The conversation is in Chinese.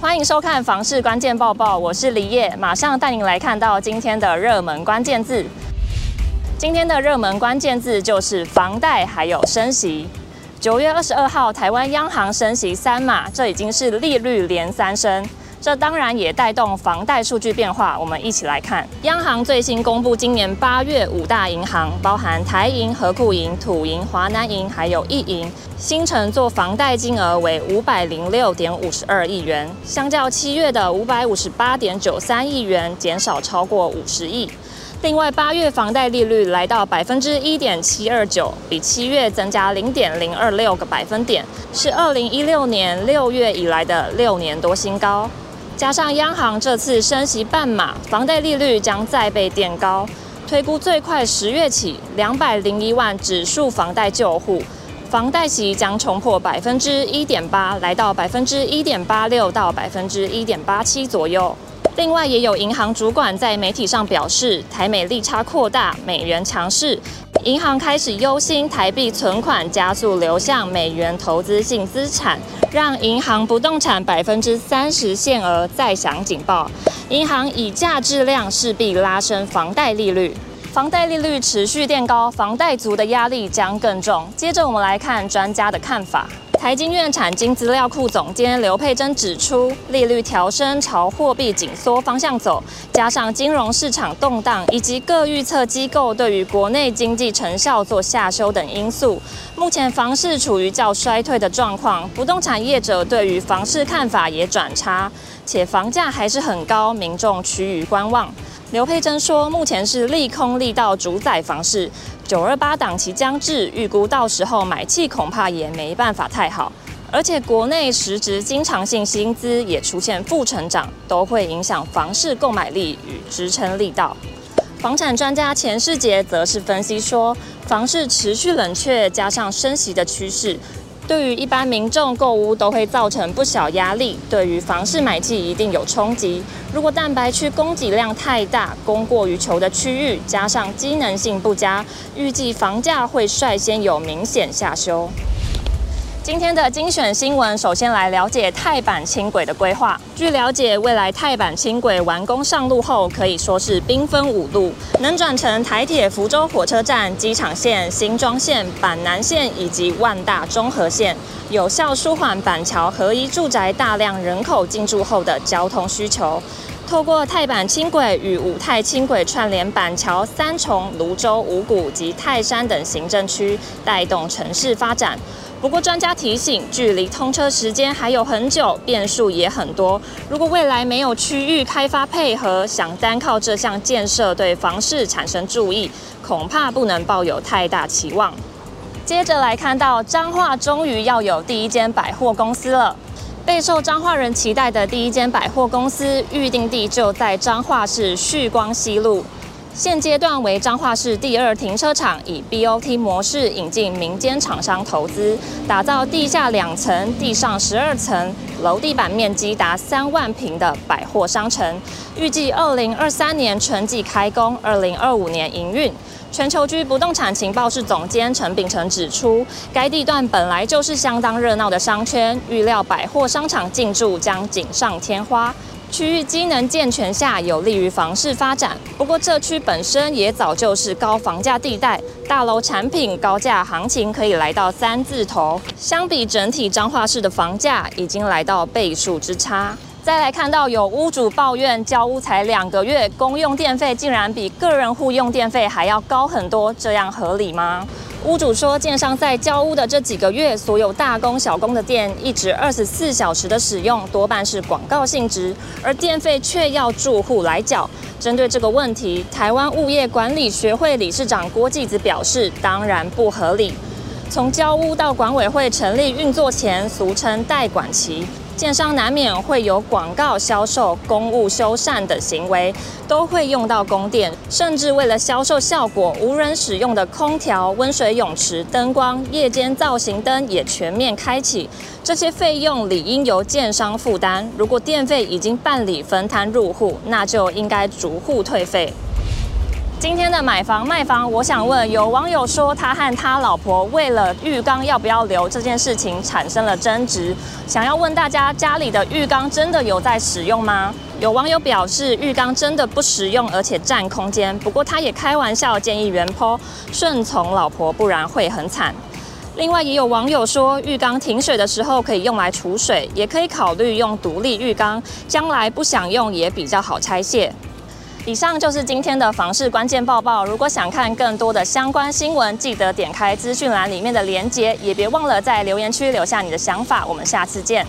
欢迎收看《房市关键报报》，我是李烨，马上带您来看到今天的热门关键字。今天的热门关键字就是房贷还有升息。九月二十二号，台湾央行升息三码，这已经是利率连三升。这当然也带动房贷数据变化，我们一起来看。央行最新公布，今年八月五大银行，包含台银、合库银、土银、华南银，还有一银，新城做房贷金额为五百零六点五十二亿元，相较七月的五百五十八点九三亿元，减少超过五十亿。另外，八月房贷利率来到百分之一点七二九，比七月增加零点零二六个百分点，是二零一六年六月以来的六年多新高。加上央行这次升息半码，房贷利率将再被垫高。推估最快十月起，两百零一万指数房贷旧户，房贷息将冲破百分之一点八，来到百分之一点八六到百分之一点八七左右。另外，也有银行主管在媒体上表示，台美利差扩大，美元强势。银行开始忧心台币存款加速流向美元投资性资产，让银行不动产百分之三十限额再响警报。银行以价质量势必拉升房贷利率，房贷利率持续垫高，房贷族的压力将更重。接着我们来看专家的看法。财经院产经资料库总监刘佩珍指出，利率调升朝货币紧缩方向走，加上金融市场动荡以及各预测机构对于国内经济成效做下修等因素，目前房市处于较衰退的状况。不动产业者对于房市看法也转差，且房价还是很高，民众趋于观望。刘佩珍说，目前是利空力道主宰房市。九二八档期将至，预估到时候买气恐怕也没办法太好，而且国内实质经常性薪资也出现负成长，都会影响房市购买力与支撑力道。房产专家钱世杰则是分析说，房市持续冷却，加上升息的趋势。对于一般民众购物都会造成不小压力，对于房市买气一定有冲击。如果蛋白区供给量太大，供过于求的区域，加上机能性不佳，预计房价会率先有明显下修。今天的精选新闻，首先来了解泰板轻轨的规划。据了解，未来泰板轻轨完工上路后，可以说是兵分五路，能转乘台铁福州火车站、机场线、新庄线、板南线以及万大中和线，有效舒缓板桥合一住宅大量人口进驻后的交通需求。透过泰板轻轨与五泰轻轨串联板桥、三重、芦洲、五股及泰山等行政区，带动城市发展。不过，专家提醒，距离通车时间还有很久，变数也很多。如果未来没有区域开发配合，想单靠这项建设对房市产生注意，恐怕不能抱有太大期望。接着来看到彰化终于要有第一间百货公司了，备受彰化人期待的第一间百货公司预定地就在彰化市旭光西路。现阶段为彰化市第二停车场，以 BOT 模式引进民间厂商投资，打造地下两层、地上十二层、楼地板面积达三万坪的百货商城。预计二零二三年春季开工，二零二五年营运。全球居不动产情报室总监陈秉成指出，该地段本来就是相当热闹的商圈，预料百货商场进驻将锦上添花。区域机能健全下，有利于房市发展。不过，这区本身也早就是高房价地带，大楼产品高价行情可以来到三字头。相比整体彰化市的房价，已经来到倍数之差。再来看到有屋主抱怨，交屋才两个月，公用电费竟然比个人户用电费还要高很多，这样合理吗？屋主说，建商在交屋的这几个月，所有大工小工的电一直二十四小时的使用，多半是广告性质，而电费却要住户来缴。针对这个问题，台湾物业管理学会理事长郭继子表示，当然不合理。从交屋到管委会成立运作前，俗称代管期。建商难免会有广告、销售、公务修缮等行为，都会用到供电，甚至为了销售效果，无人使用的空调、温水泳池、灯光、夜间造型灯也全面开启。这些费用理应由建商负担。如果电费已经办理分摊入户，那就应该逐户退费。今天的买房卖房，我想问，有网友说他和他老婆为了浴缸要不要留这件事情产生了争执，想要问大家家里的浴缸真的有在使用吗？有网友表示浴缸真的不实用，而且占空间。不过他也开玩笑建议原坡顺从老婆，不然会很惨。另外也有网友说，浴缸停水的时候可以用来储水，也可以考虑用独立浴缸，将来不想用也比较好拆卸。以上就是今天的房市关键报报。如果想看更多的相关新闻，记得点开资讯栏里面的连接，也别忘了在留言区留下你的想法。我们下次见。